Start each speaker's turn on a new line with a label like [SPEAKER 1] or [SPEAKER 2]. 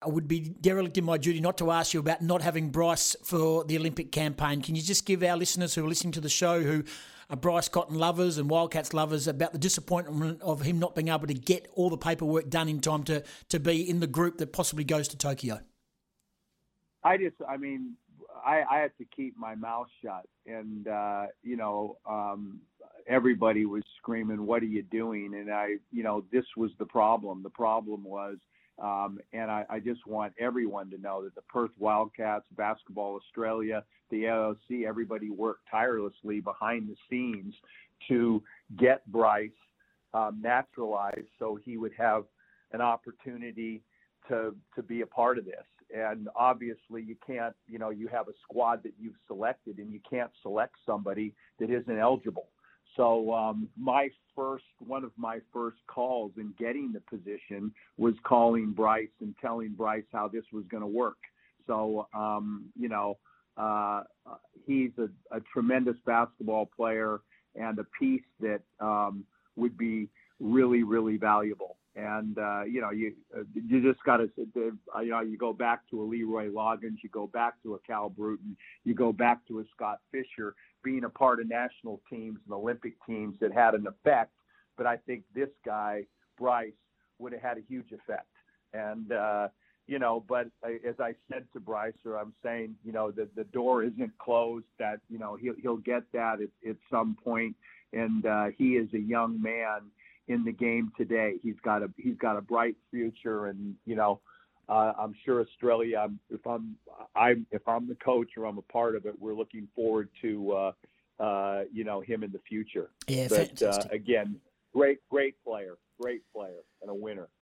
[SPEAKER 1] I would be derelict in my duty not to ask you about not having Bryce for the Olympic campaign. Can you just give our listeners who are listening to the show, who are Bryce Cotton lovers and Wildcats lovers, about the disappointment of him not being able to get all the paperwork done in time to, to be in the group that possibly goes to Tokyo?
[SPEAKER 2] I just, I mean, I, I had to keep my mouth shut, and uh, you know, um, everybody was screaming, "What are you doing?" And I, you know, this was the problem. The problem was um, and I, I, just want everyone to know that the Perth Wildcats, Basketball Australia, the AOC, everybody worked tirelessly behind the scenes to get Bryce um, naturalized so he would have an opportunity to to be a part of this. And obviously, you can't, you know, you have a squad that you've selected, and you can't select somebody that isn't eligible. So um, my first, one of my first calls in getting the position was calling Bryce and telling Bryce how this was going to work. So um, you know, uh, he's a, a, tremendous basketball player and a piece that um, would be really, really valuable. And uh, you know, you uh, you just got to uh, you know you go back to a Leroy Loggins, you go back to a Cal Bruton, you go back to a Scott Fisher being a part of national teams and Olympic teams that had an effect. But I think this guy, Bryce, would have had a huge effect. And, uh, you know, but as I said to Bryce, or I'm saying, you know, that the door isn't closed, that, you know, he'll, he'll get that at, at some. And uh, he is a young man in the game today. He's got a, he's got a bright future and, you know, uh, I'm sure Australia. I'm, if I'm, I'm, if I'm the coach or I'm a part of it, we're looking forward to, uh, uh, you know, him in the future.
[SPEAKER 1] Yeah,
[SPEAKER 2] but uh, again, great, great player, great player, and a winner.